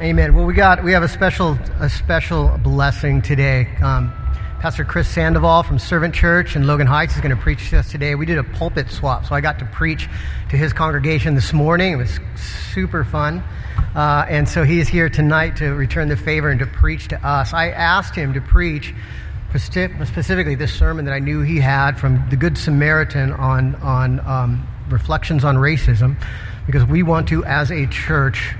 Amen. Well, we got we have a special a special blessing today. Um, Pastor Chris Sandoval from Servant Church in Logan Heights is going to preach to us today. We did a pulpit swap, so I got to preach to his congregation this morning. It was super fun. Uh, and so he is here tonight to return the favor and to preach to us. I asked him to preach specifically this sermon that I knew he had from the Good Samaritan on, on um, reflections on racism, because we want to, as a church,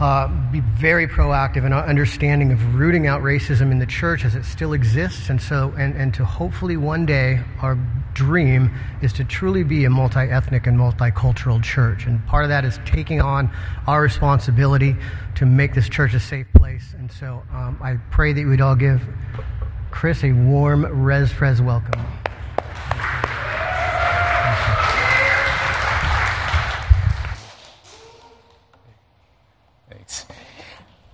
uh, be very proactive in our understanding of rooting out racism in the church as it still exists. And so, and, and to hopefully one day, our dream is to truly be a multi ethnic and multicultural church. And part of that is taking on our responsibility to make this church a safe place. And so um, I pray that you would all give Chris a warm Res Pres welcome.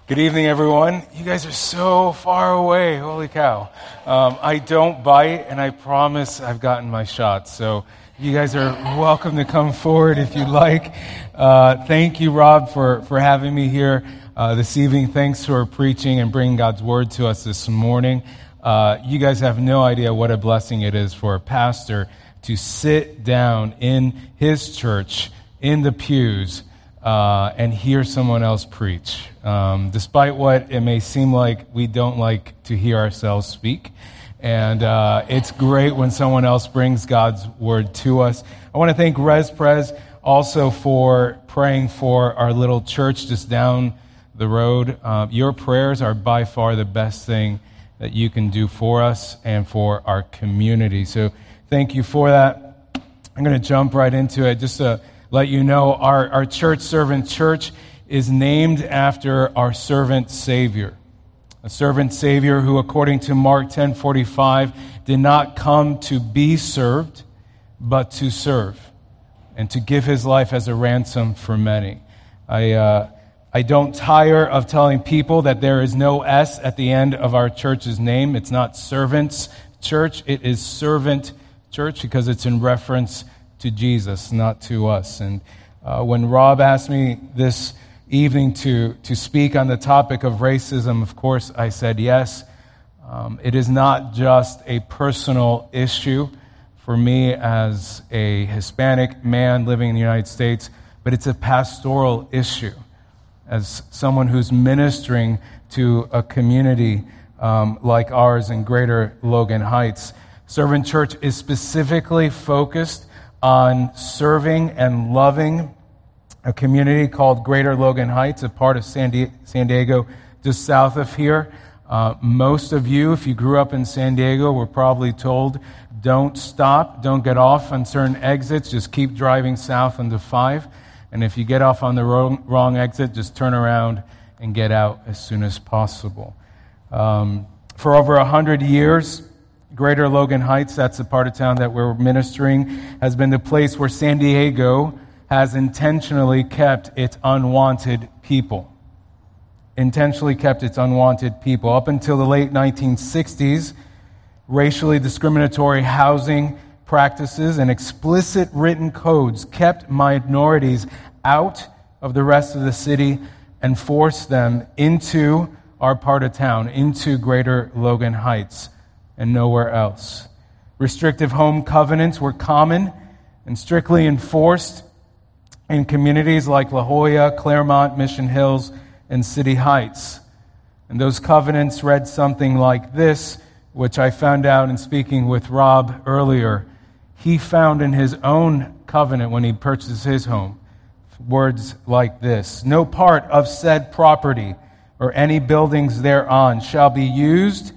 Good evening, everyone. You guys are so far away. Holy cow. Um, I don't bite, and I promise I've gotten my shots. So you guys are welcome to come forward if you'd like. Uh, thank you, Rob, for, for having me here uh, this evening. Thanks for preaching and bringing God's word to us this morning. Uh, you guys have no idea what a blessing it is for a pastor to sit down in his church in the pews uh, and hear someone else preach. Um, despite what it may seem like, we don't like to hear ourselves speak. And uh, it's great when someone else brings God's word to us. I want to thank Res Pres also for praying for our little church just down the road. Uh, your prayers are by far the best thing that you can do for us and for our community. So thank you for that. I'm going to jump right into it. Just a let you know our, our church, Servant Church, is named after our servant Savior. A servant Savior who, according to Mark 10:45, did not come to be served, but to serve, and to give his life as a ransom for many. I, uh, I don't tire of telling people that there is no S at the end of our church's name. It's not Servants Church, it is Servant Church because it's in reference to Jesus, not to us. And uh, when Rob asked me this evening to, to speak on the topic of racism, of course, I said yes. Um, it is not just a personal issue for me as a Hispanic man living in the United States, but it's a pastoral issue. As someone who's ministering to a community um, like ours in Greater Logan Heights, Servant Church is specifically focused on serving and loving a community called Greater Logan Heights, a part of San, Diego, just south of here. Uh, most of you, if you grew up in San Diego, were probably told don't stop, don't get off on certain exits, just keep driving south into 5. And if you get off on the wrong, wrong exit, just turn around and get out as soon as possible. Um, for over 100 years, Greater Logan Heights, that's the part of town that we're ministering, has been the place where San Diego has intentionally kept its unwanted people. Intentionally kept its unwanted people. Up until the late 1960s, racially discriminatory housing practices and explicit written codes kept minorities out of the rest of the city and forced them into our part of town, into Greater Logan Heights and nowhere else. Restrictive home covenants were common and strictly enforced in communities like La Jolla, Claremont, Mission Hills, and City Heights. And those covenants read something like this, which I found out in speaking with Rob earlier. He found in his own covenant when he purchased his home words like this No part of said property or any buildings thereon shall be used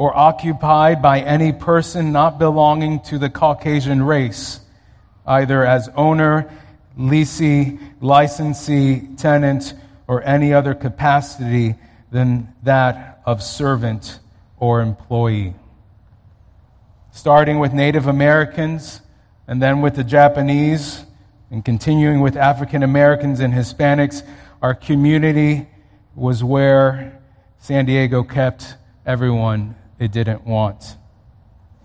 or occupied by any person not belonging to the Caucasian race, either as owner, lessee, licensee, tenant, or any other capacity than that of servant or employee. Starting with Native Americans and then with the Japanese and continuing with African Americans and Hispanics, our community was where San Diego kept everyone it didn't want.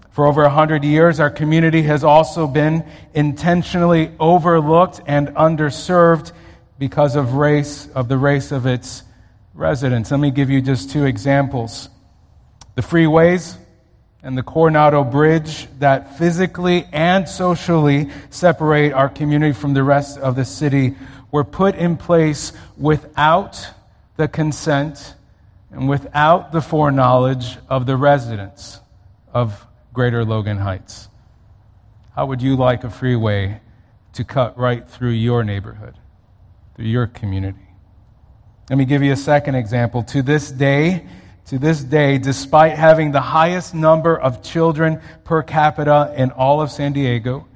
For over 100 years, our community has also been intentionally overlooked and underserved because of race, of the race of its residents. Let me give you just two examples. The freeways and the Coronado Bridge that physically and socially separate our community from the rest of the city were put in place without the consent and without the foreknowledge of the residents of Greater Logan Heights. How would you like a freeway to cut right through your neighborhood, through your community? Let me give you a second example. To this day, to this day, despite having the highest number of children per capita in all of San Diego,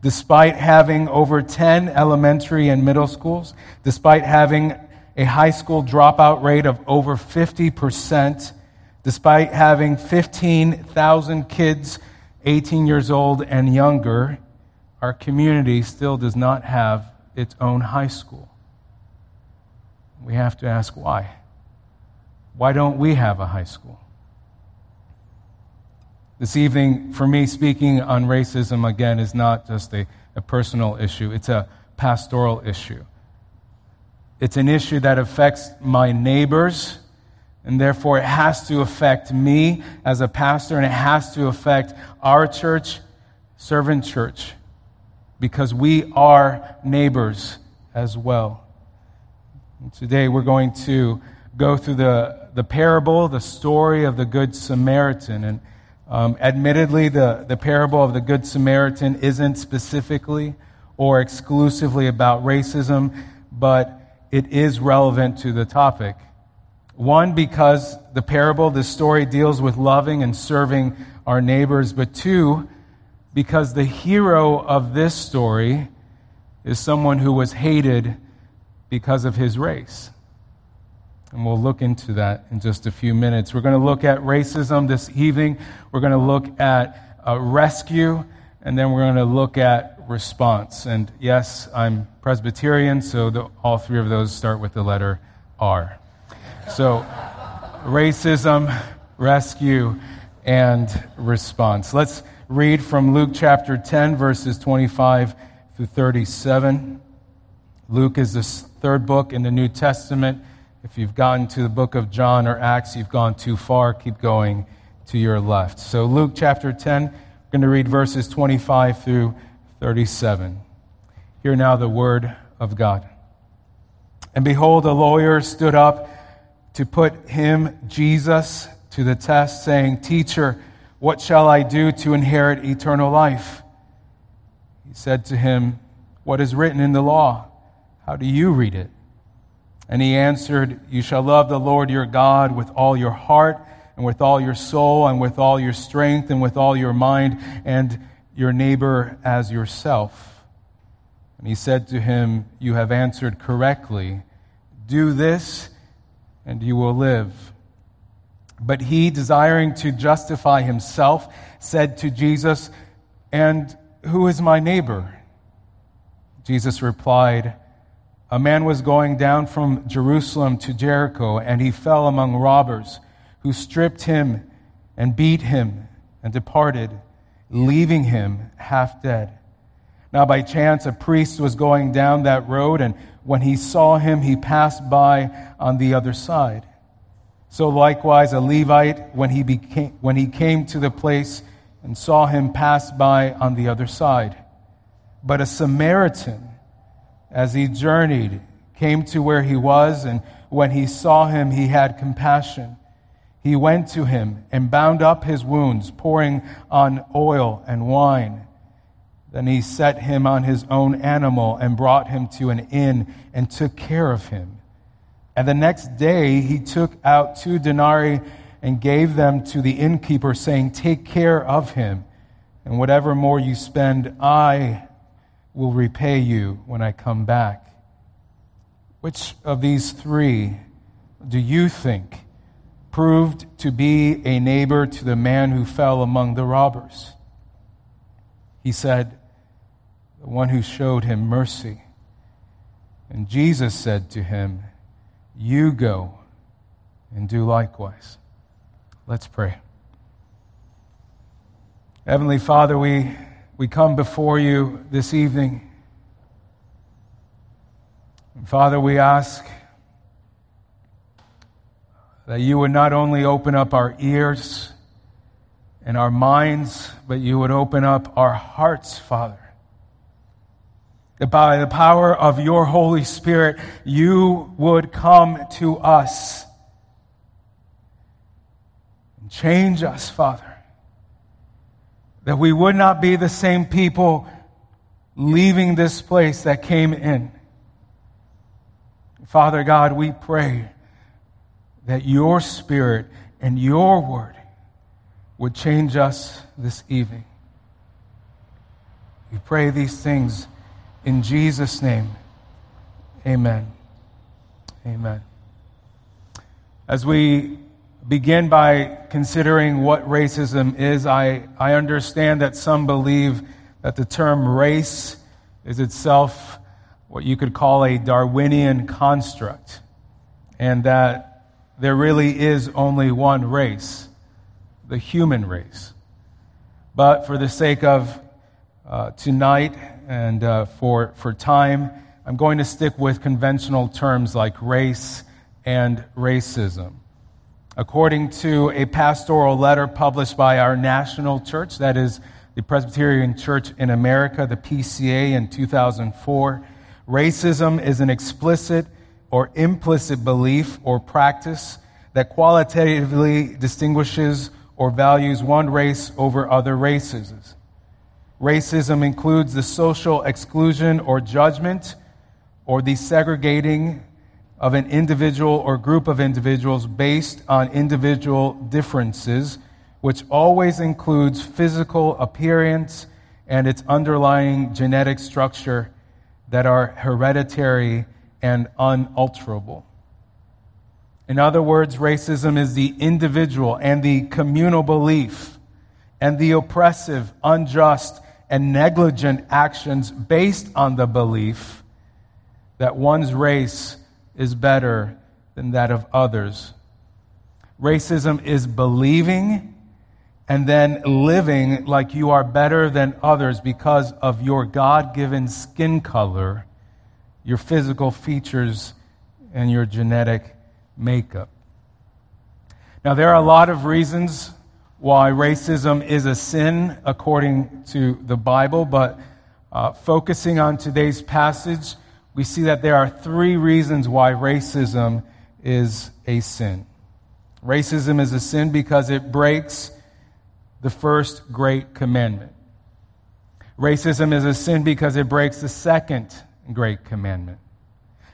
despite having over 10 elementary and middle schools, despite having a high school dropout rate of over 50%, despite having 15,000 kids 18 years old and younger, our community still does not have its own high school. We have to ask why. Why don't we have a high school? This evening, for me, speaking on racism again is not just a, a personal issue, it's a pastoral issue. It's an issue that affects my neighbors, and therefore it has to affect me as a pastor, and it has to affect our church, Servant Church, because we are neighbors as well. And today we're going to go through the, the parable, the story of the Good Samaritan. And um, admittedly, the, the parable of the Good Samaritan isn't specifically or exclusively about racism, but it is relevant to the topic. One, because the parable, the story deals with loving and serving our neighbors, but two, because the hero of this story is someone who was hated because of his race. And we'll look into that in just a few minutes. We're going to look at racism this evening. We're going to look at uh, rescue, and then we're going to look at response. And yes, I'm Presbyterian, so the, all three of those start with the letter R. So, racism, rescue, and response. Let's read from Luke chapter 10, verses 25 through 37. Luke is the third book in the New Testament. If you've gotten to the book of John or Acts, you've gone too far. Keep going to your left. So, Luke chapter 10, we're going to read verses 25 through 37. Hear now the word of God. And behold, a lawyer stood up to put him, Jesus, to the test, saying, Teacher, what shall I do to inherit eternal life? He said to him, What is written in the law? How do you read it? And he answered, You shall love the Lord your God with all your heart, and with all your soul, and with all your strength, and with all your mind, and your neighbor as yourself. And he said to him, You have answered correctly. Do this, and you will live. But he, desiring to justify himself, said to Jesus, And who is my neighbor? Jesus replied, a man was going down from Jerusalem to Jericho, and he fell among robbers, who stripped him and beat him and departed, leaving him half dead. Now, by chance, a priest was going down that road, and when he saw him, he passed by on the other side. So, likewise, a Levite, when he, became, when he came to the place and saw him, passed by on the other side. But a Samaritan, as he journeyed, came to where he was, and when he saw him, he had compassion. He went to him and bound up his wounds, pouring on oil and wine. Then he set him on his own animal and brought him to an inn and took care of him. And the next day he took out two denarii and gave them to the innkeeper, saying, Take care of him, and whatever more you spend, I will repay you when I come back. Which of these three do you think proved to be a neighbor to the man who fell among the robbers? He said, The one who showed him mercy. And Jesus said to him, You go and do likewise. Let's pray. Heavenly Father, we we come before you this evening. Father, we ask that you would not only open up our ears and our minds, but you would open up our hearts, Father. That by the power of your Holy Spirit, you would come to us and change us, Father. That we would not be the same people leaving this place that came in. Father God, we pray that your spirit and your word would change us this evening. We pray these things in Jesus' name. Amen. Amen. As we begin by considering what racism is, I, I understand that some believe that the term race is itself what you could call a Darwinian construct, and that there really is only one race, the human race. But for the sake of uh, tonight and uh, for, for time, I'm going to stick with conventional terms like race and racism. According to a pastoral letter published by our national church, that is the Presbyterian Church in America, the PCA, in 2004, racism is an explicit or implicit belief or practice that qualitatively distinguishes or values one race over other races. Racism includes the social exclusion or judgment or the segregating of an individual or group of individuals based on individual differences, which always includes physical appearance and its underlying genetic structure that are hereditary and unalterable. In other words, racism is the individual and the communal belief and the oppressive, unjust, and negligent actions based on the belief that one's race is better than that of others. Racism is believing and then living like you are better than others because of your God given skin color, your physical features, and your genetic makeup. Now, there are a lot of reasons why racism is a sin according to the Bible, but uh, focusing on today's passage, we see that there are three reasons why racism is a sin. Racism is a sin because it breaks the first great commandment. Racism is a sin because it breaks the second great commandment.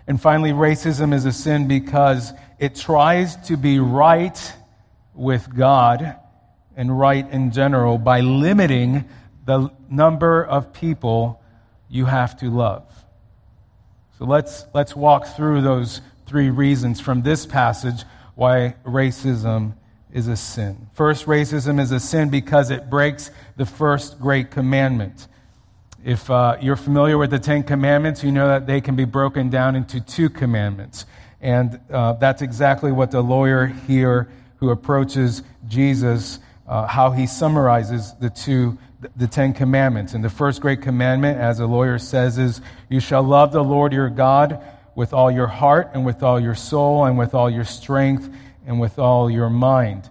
And finally, racism is a sin because it tries to be right with God and right in general by limiting the number of people you have to love. So let's, let's walk through those three reasons from this passage why racism is a sin. First, racism is a sin because it breaks the first great commandment. If uh, you're familiar with the Ten Commandments, you know that they can be broken down into two commandments. And uh, that's exactly what the lawyer here who approaches Jesus, uh, how he summarizes the two the Ten Commandments. And the first great commandment, as the lawyer says, is you shall love the Lord your God with all your heart and with all your soul and with all your strength and with all your mind.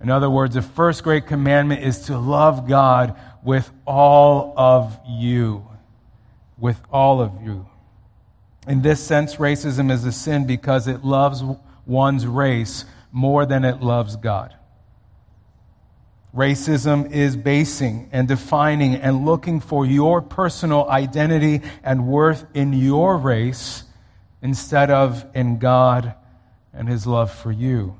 In other words, the first great commandment is to love God with all of you. With all of you. In this sense, racism is a sin because it loves one's race more than it loves God. Racism is basing and defining and looking for your personal identity and worth in your race instead of in God and His love for you.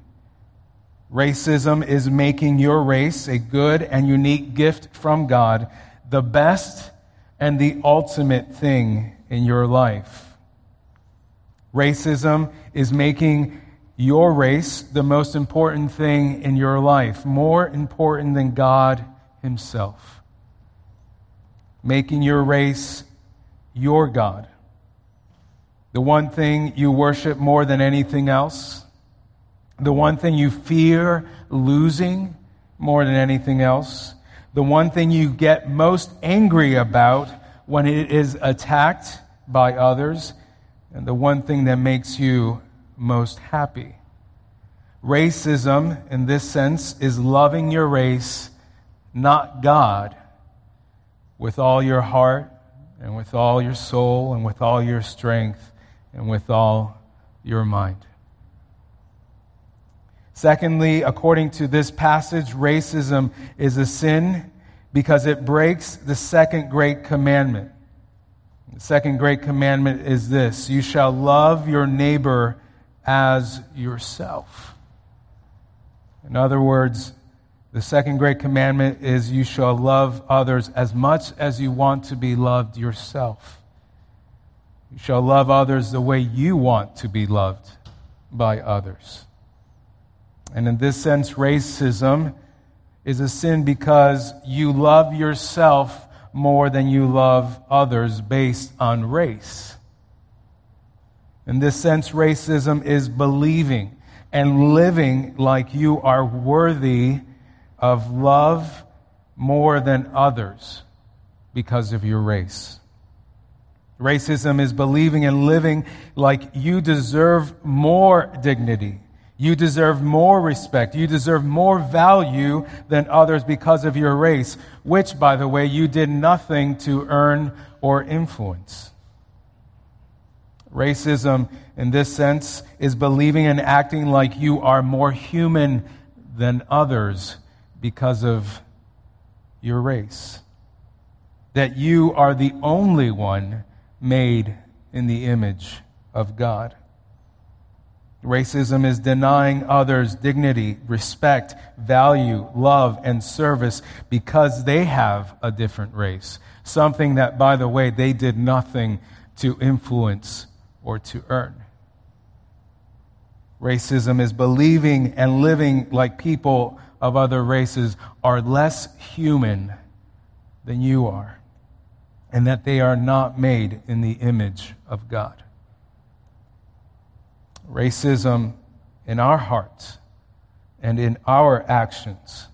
Racism is making your race a good and unique gift from God, the best and the ultimate thing in your life. Racism is making your race the most important thing in your life, more important than God Himself. Making your race your God. The one thing you worship more than anything else. The one thing you fear losing more than anything else. The one thing you get most angry about when it is attacked by others. And the one thing that makes you most happy. Racism, in this sense, is loving your race, not God, with all your heart and with all your soul and with all your strength and with all your mind. Secondly, according to this passage, racism is a sin because it breaks the second great commandment. The second great commandment is this you shall love your neighbor as yourself. In other words, the second great commandment is you shall love others as much as you want to be loved yourself. You shall love others the way you want to be loved by others. And in this sense, racism is a sin because you love yourself more than you love others based on race. In this sense, racism is believing and living like you are worthy of love more than others because of your race. Racism is believing and living like you deserve more dignity you deserve more respect. You deserve more value than others because of your race, which, by the way, you did nothing to earn or influence. Racism, in this sense, is believing and acting like you are more human than others because of your race. That you are the only one made in the image of God. Racism is denying others dignity, respect, value, love, and service because they have a different race. Something that, by the way, they did nothing to influence or to earn. Racism is believing and living like people of other races are less human than you are, and that they are not made in the image of God racism in our hearts and in our actions.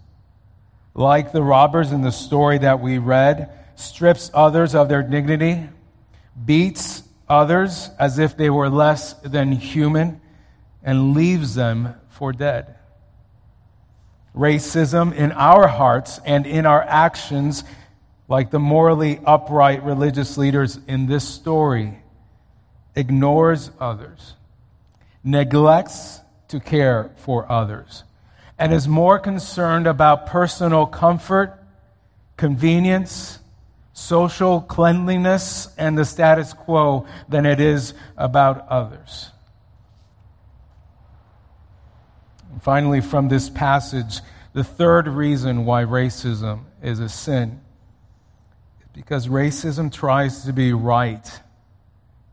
Like the robbers in the story that we read, strips others of their dignity, beats others as if they were less than human, and leaves them for dead. Racism in our hearts and in our actions, like the morally upright religious leaders in this story, ignores others neglects to care for others, and is more concerned about personal comfort, convenience, social cleanliness, and the status quo than it is about others. And finally, from this passage, the third reason why racism is a sin is because racism tries to be right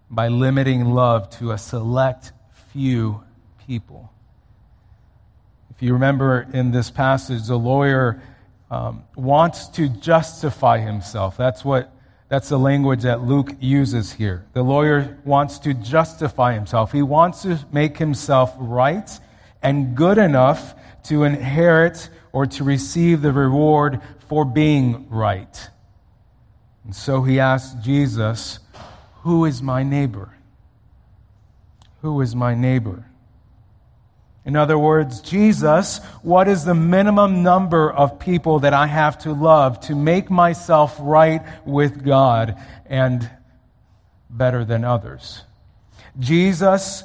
by limiting love to a select few people. If you remember in this passage, the lawyer um, wants to justify himself. That's what that's the language that Luke uses here. The lawyer wants to justify himself. He wants to make himself right and good enough to inherit or to receive the reward for being right. And so he asks Jesus, Who is my neighbor? Who is my neighbor? In other words, Jesus, what is the minimum number of people that I have to love to make myself right with God and better than others? Jesus,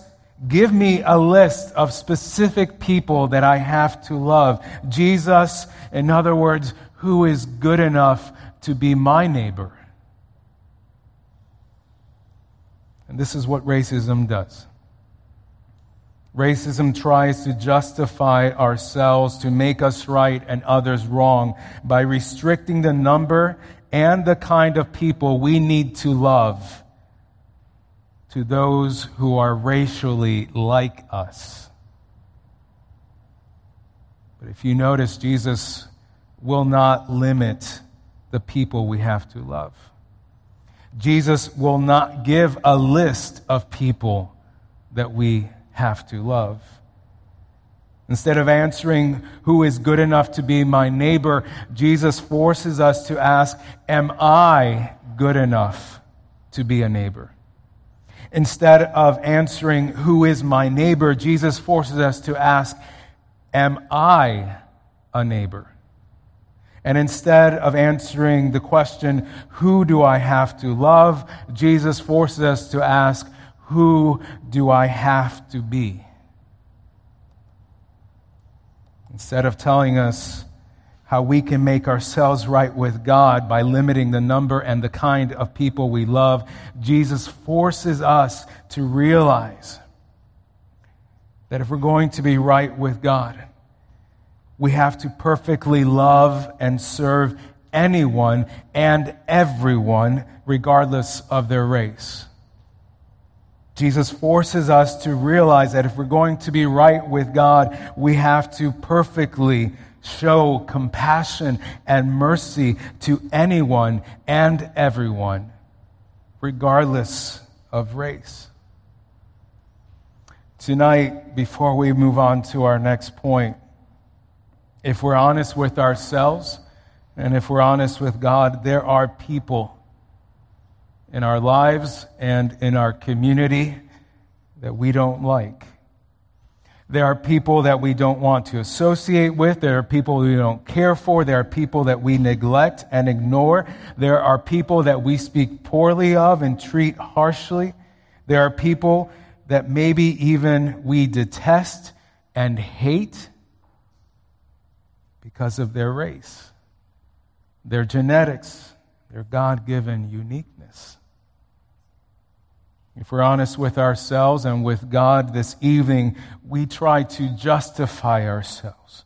give me a list of specific people that I have to love. Jesus, in other words, who is good enough to be my neighbor? And this is what racism does. Racism tries to justify ourselves to make us right and others wrong by restricting the number and the kind of people we need to love to those who are racially like us. But if you notice, Jesus will not limit the people we have to love. Jesus will not give a list of people that we have to love. Instead of answering, Who is good enough to be my neighbor? Jesus forces us to ask, Am I good enough to be a neighbor? Instead of answering, Who is my neighbor? Jesus forces us to ask, Am I a neighbor? And instead of answering the question, Who do I have to love? Jesus forces us to ask, Who do I have to be? Instead of telling us how we can make ourselves right with God by limiting the number and the kind of people we love, Jesus forces us to realize that if we're going to be right with God, we have to perfectly love and serve anyone and everyone, regardless of their race. Jesus forces us to realize that if we're going to be right with God, we have to perfectly show compassion and mercy to anyone and everyone, regardless of race. Tonight, before we move on to our next point, if we're honest with ourselves and if we're honest with God, there are people in our lives and in our community that we don't like. There are people that we don't want to associate with. There are people we don't care for. There are people that we neglect and ignore. There are people that we speak poorly of and treat harshly. There are people that maybe even we detest and hate because of their race, their genetics, their God given uniqueness. If we're honest with ourselves and with God this evening, we try to justify ourselves.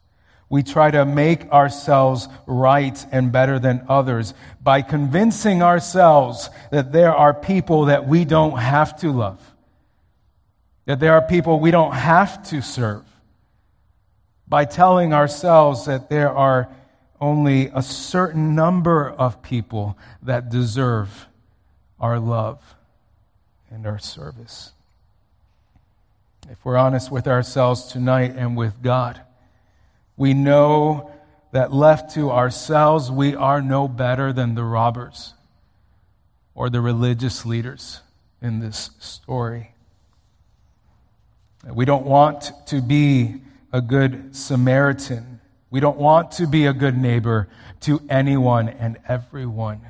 We try to make ourselves right and better than others by convincing ourselves that there are people that we don't have to love, that there are people we don't have to serve, by telling ourselves that there are only a certain number of people that deserve our love and our service. If we're honest with ourselves tonight and with God, we know that left to ourselves, we are no better than the robbers or the religious leaders in this story. We don't want to be a good Samaritan we don't want to be a good neighbor to anyone and everyone.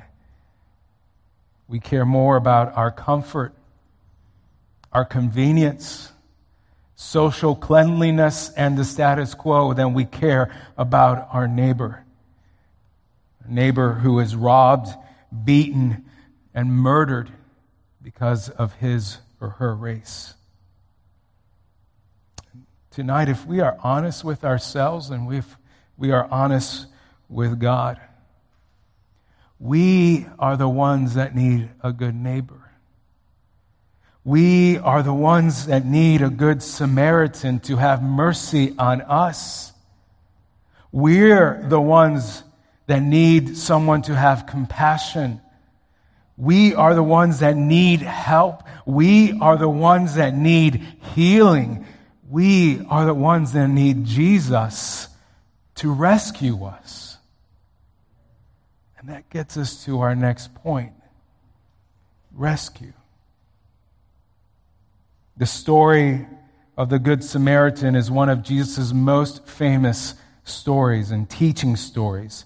We care more about our comfort, our convenience, social cleanliness, and the status quo than we care about our neighbor. A neighbor who is robbed, beaten, and murdered because of his or her race. Tonight, if we are honest with ourselves and we've we are honest with God. We are the ones that need a good neighbor. We are the ones that need a good Samaritan to have mercy on us. We're the ones that need someone to have compassion. We are the ones that need help. We are the ones that need healing. We are the ones that need Jesus to rescue us. And that gets us to our next point rescue. The story of the Good Samaritan is one of Jesus' most famous stories and teaching stories.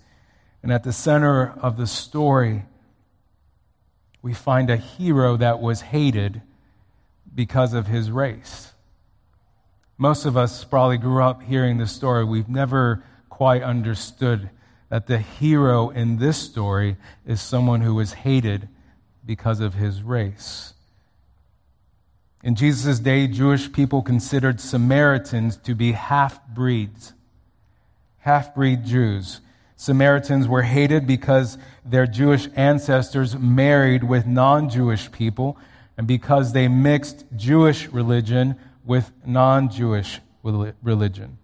And at the center of the story, we find a hero that was hated because of his race. Most of us probably grew up hearing this story. We've never quite understood that the hero in this story is someone who was hated because of his race. In Jesus' day, Jewish people considered Samaritans to be half breeds, half breed Jews. Samaritans were hated because their Jewish ancestors married with non Jewish people and because they mixed Jewish religion with non Jewish religion.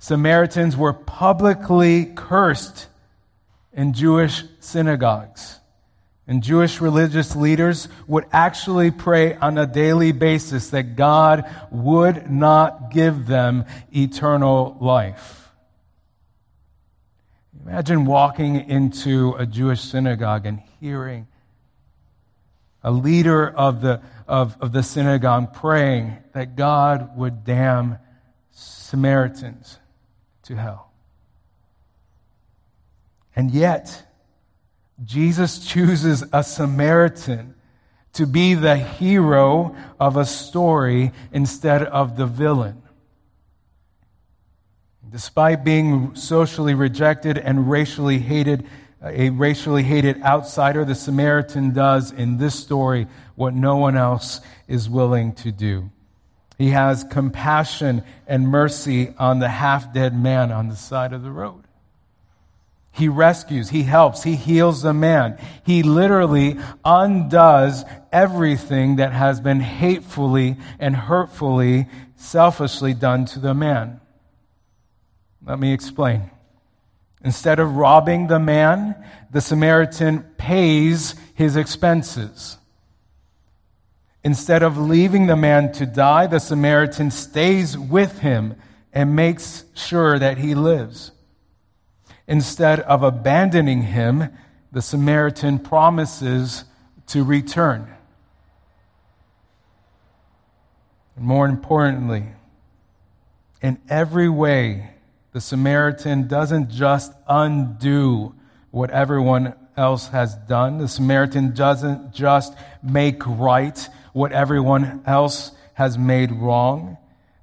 Samaritans were publicly cursed in Jewish synagogues. And Jewish religious leaders would actually pray on a daily basis that God would not give them eternal life. Imagine walking into a Jewish synagogue and hearing a leader of the, of, of the synagogue, praying that God would damn Samaritans to hell. And yet, Jesus chooses a Samaritan to be the hero of a story instead of the villain. Despite being socially rejected and racially hated, a racially hated outsider, the Samaritan does in this story what no one else is willing to do. He has compassion and mercy on the half dead man on the side of the road. He rescues, he helps, he heals the man. He literally undoes everything that has been hatefully and hurtfully, selfishly done to the man. Let me explain. Instead of robbing the man, the Samaritan pays his expenses. Instead of leaving the man to die, the Samaritan stays with him and makes sure that he lives. Instead of abandoning him, the Samaritan promises to return. And more importantly, in every way, the Samaritan doesn't just undo what everyone else has done. The Samaritan doesn't just make right what everyone else has made wrong.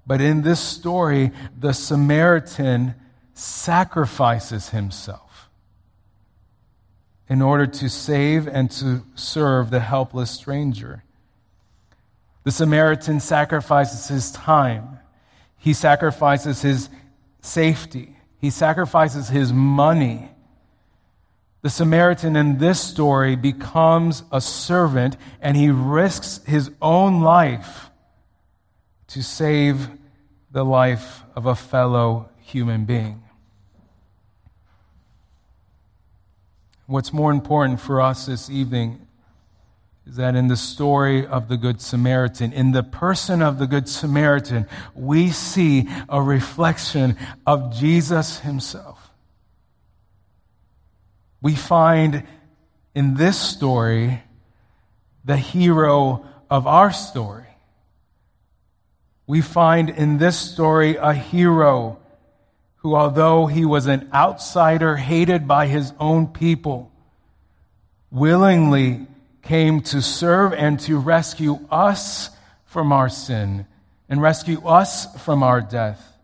But in this story, the Samaritan sacrifices himself in order to save and to serve the helpless stranger. The Samaritan sacrifices his time. He sacrifices his safety. He sacrifices his money. The Samaritan in this story becomes a servant and he risks his own life to save the life of a fellow human being. What's more important for us this evening is that in the story of the Good Samaritan, in the person of the Good Samaritan, we see a reflection of Jesus himself. We find in this story the hero of our story. We find in this story a hero who, although he was an outsider hated by his own people, willingly came to serve and to rescue us from our sin and rescue us from our death.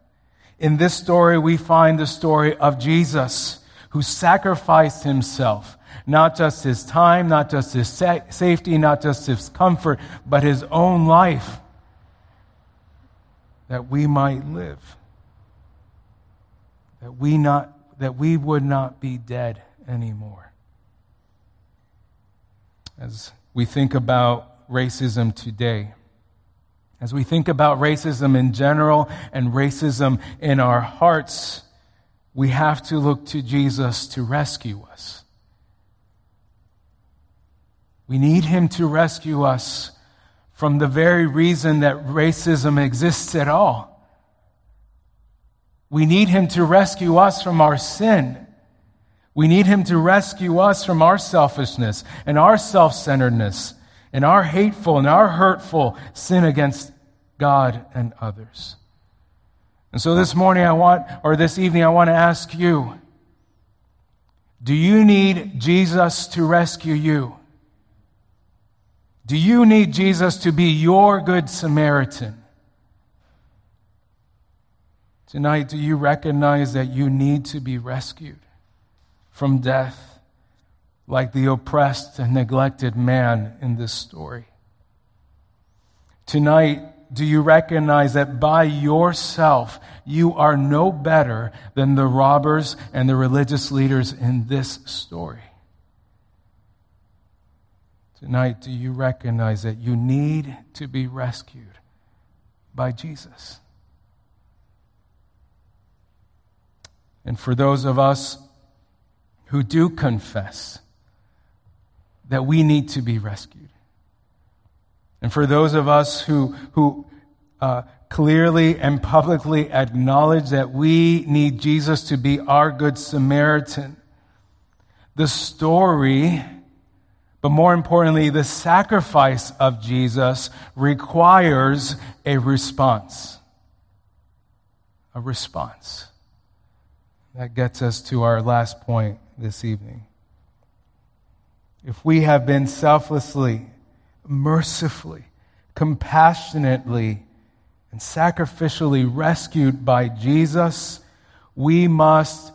In this story, we find the story of Jesus who sacrificed himself, not just his time, not just his sa- safety, not just his comfort, but his own life that we might live. That we, not, that we would not be dead anymore as we think about racism today. As we think about racism in general and racism in our hearts, we have to look to Jesus to rescue us. We need him to rescue us from the very reason that racism exists at all. We need him to rescue us from our sin. We need him to rescue us from our selfishness and our self centeredness and our hateful and our hurtful sin against God and others. And so this morning, I want, or this evening, I want to ask you do you need Jesus to rescue you? Do you need Jesus to be your good Samaritan? Tonight, do you recognize that you need to be rescued? from death, like the oppressed and neglected man in this story. Tonight, do you recognize that by yourself you are no better than the robbers and the religious leaders in this story? Tonight, do you recognize that you need to be rescued by Jesus? And for those of us who do confess that we need to be rescued. And for those of us who, who uh, clearly and publicly acknowledge that we need Jesus to be our good Samaritan, the story But more importantly, the sacrifice of Jesus requires a response. A response. That gets us to our last point this evening. If we have been selflessly, mercifully, compassionately, and sacrificially rescued by Jesus, we must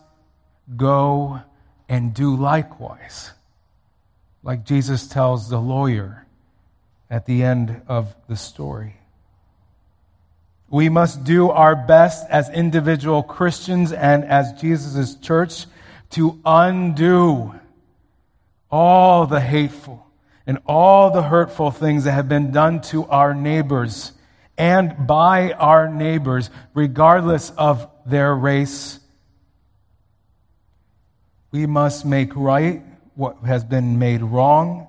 go and do likewise like Jesus tells the lawyer at the end of the story. We must do our best as individual Christians and as Jesus' church to undo all the hateful and all the hurtful things that have been done to our neighbors and by our neighbors, regardless of their race. We must make right what has been made wrong.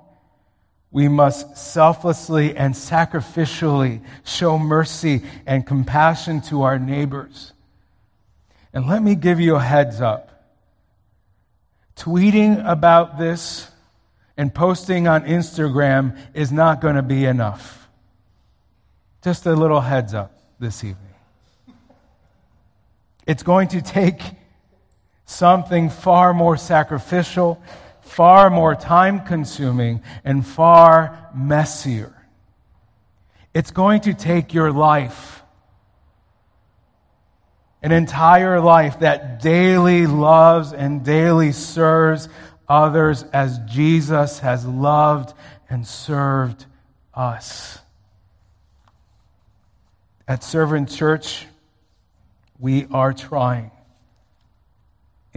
We must selflessly and sacrificially show mercy and compassion to our neighbors. And let me give you a heads up. Tweeting about this and posting on Instagram is not going to be enough. Just a little heads up this evening. It's going to take something far more sacrificial far more time consuming and far messier. It's going to take your life, an entire life that daily loves and daily serves others as Jesus has loved and served us. At Servant Church, we are trying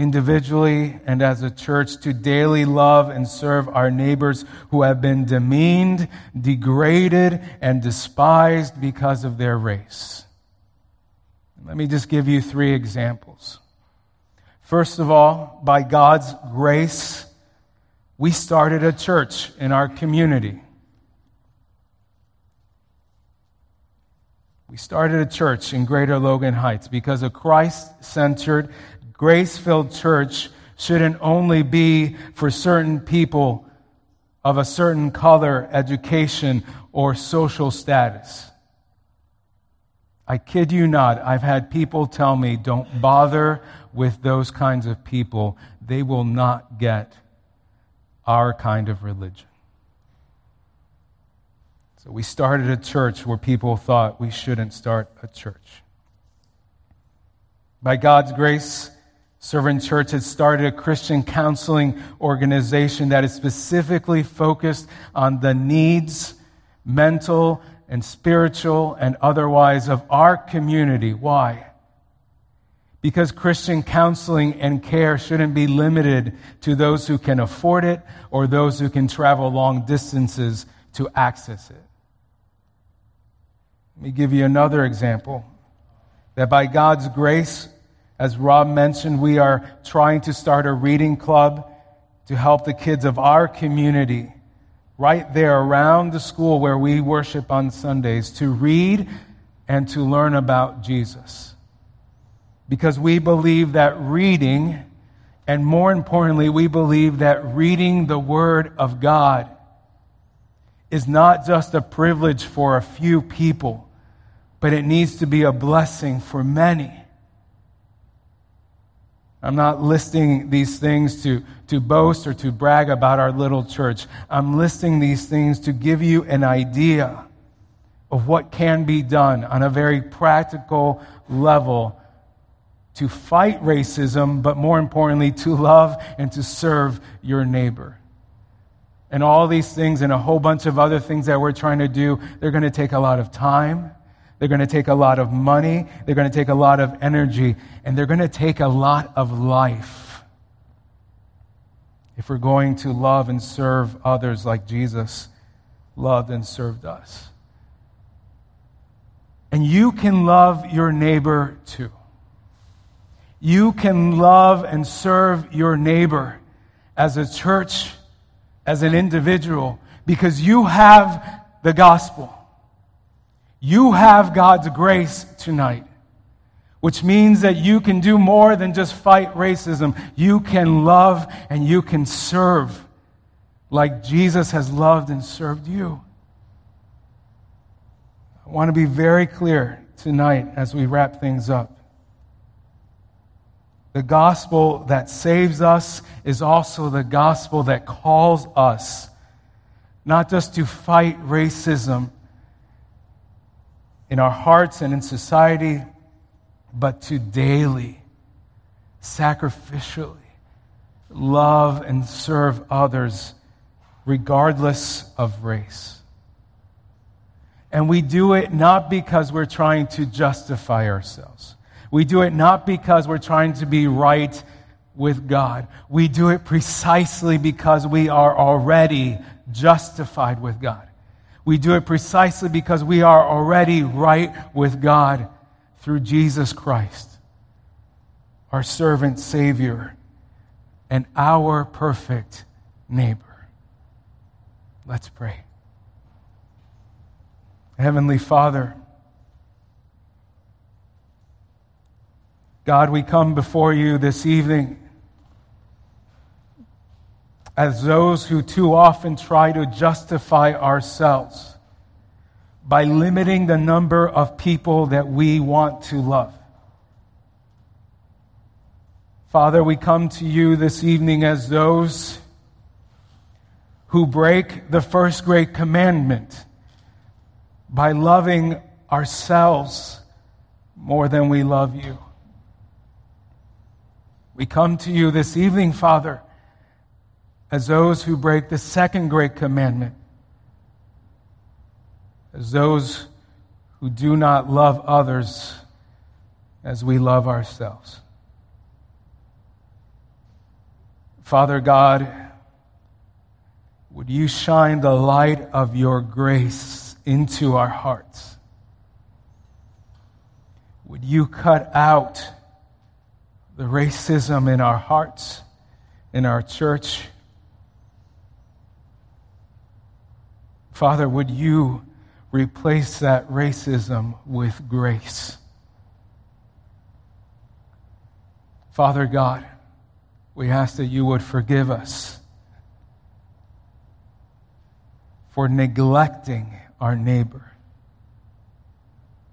individually and as a church to daily love and serve our neighbors who have been demeaned, degraded, and despised because of their race. Let me just give you three examples. First of all, by God's grace, we started a church in our community. We started a church in Greater Logan Heights because a Christ centered grace filled church shouldn't only be for certain people of a certain color, education, or social status. I kid you not, I've had people tell me, don't bother with those kinds of people. They will not get our kind of religion. So we started a church where people thought we shouldn't start a church. By God's grace, Servant Church has started a Christian counseling organization that is specifically focused on the needs, mental and spiritual and otherwise, of our community. Why? Because Christian counseling and care shouldn't be limited to those who can afford it or those who can travel long distances to access it. Let me give you another example that by God's grace, as Rob mentioned, we are trying to start a reading club to help the kids of our community right there around the school where we worship on Sundays to read and to learn about Jesus. Because we believe that reading, and more importantly, we believe that reading the Word of God is not just a privilege for a few people, but it needs to be a blessing for many. I'm not listing these things to, to boast or to brag about our little church. I'm listing these things to give you an idea of what can be done on a very practical level to fight racism, but more importantly, to love and to serve your neighbor. And all these things and a whole bunch of other things that we're trying to do, they're going to take a lot of time they're going to take a lot of money. They're going to take a lot of energy. And they're going to take a lot of life. If we're going to love and serve others like Jesus loved and served us. And you can love your neighbor too. You can love and serve your neighbor as a church, as an individual, because you have the gospel. You have God's grace tonight, which means that you can do more than just fight racism. You can love and you can serve like Jesus has loved and served you. I want to be very clear tonight as we wrap things up. The gospel that saves us is also the gospel that calls us not just to fight racism in our hearts and in society, but to daily, sacrificially love and serve others regardless of race. And we do it not because we're trying to justify ourselves. We do it not because we're trying to be right with God. We do it precisely because we are already justified with God. We do it precisely because we are already right with God through Jesus Christ, our servant Savior, and our perfect neighbor. Let's pray. Heavenly Father, God, we come before you this evening as those who too often try to justify ourselves by limiting the number of people that we want to love. Father, we come to you this evening as those who break the first great commandment by loving ourselves more than we love you. We come to you this evening, Father, as those who break the second great commandment, as those who do not love others as we love ourselves. Father God, would you shine the light of your grace into our hearts? Would you cut out the racism in our hearts, in our church? Father, would you replace that racism with grace? Father God, we ask that you would forgive us for neglecting our neighbor,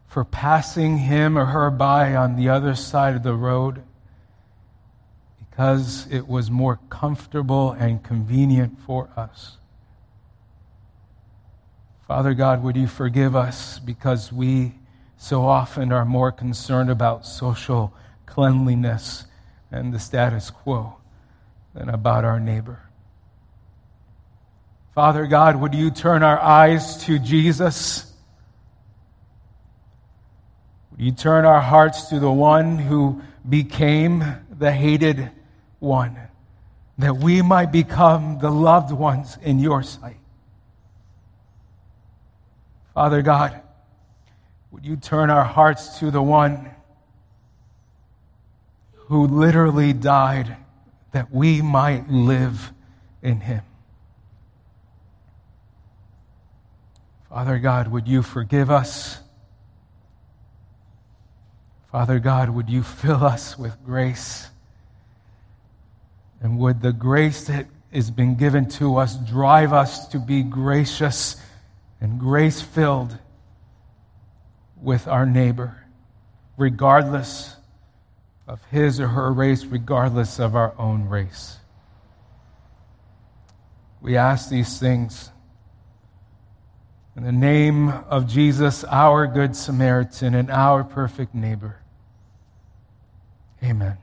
for passing him or her by on the other side of the road because it was more comfortable and convenient for us. Father God, would you forgive us because we so often are more concerned about social cleanliness and the status quo than about our neighbor. Father God, would you turn our eyes to Jesus? Would you turn our hearts to the one who became the hated one, that we might become the loved ones in your sight? Father God, would you turn our hearts to the one who literally died that we might live in him? Father God, would you forgive us? Father God, would you fill us with grace? And would the grace that has been given to us drive us to be gracious and grace filled with our neighbor, regardless of his or her race, regardless of our own race? We ask these things in the name of Jesus, our Good Samaritan and our perfect neighbor. Amen.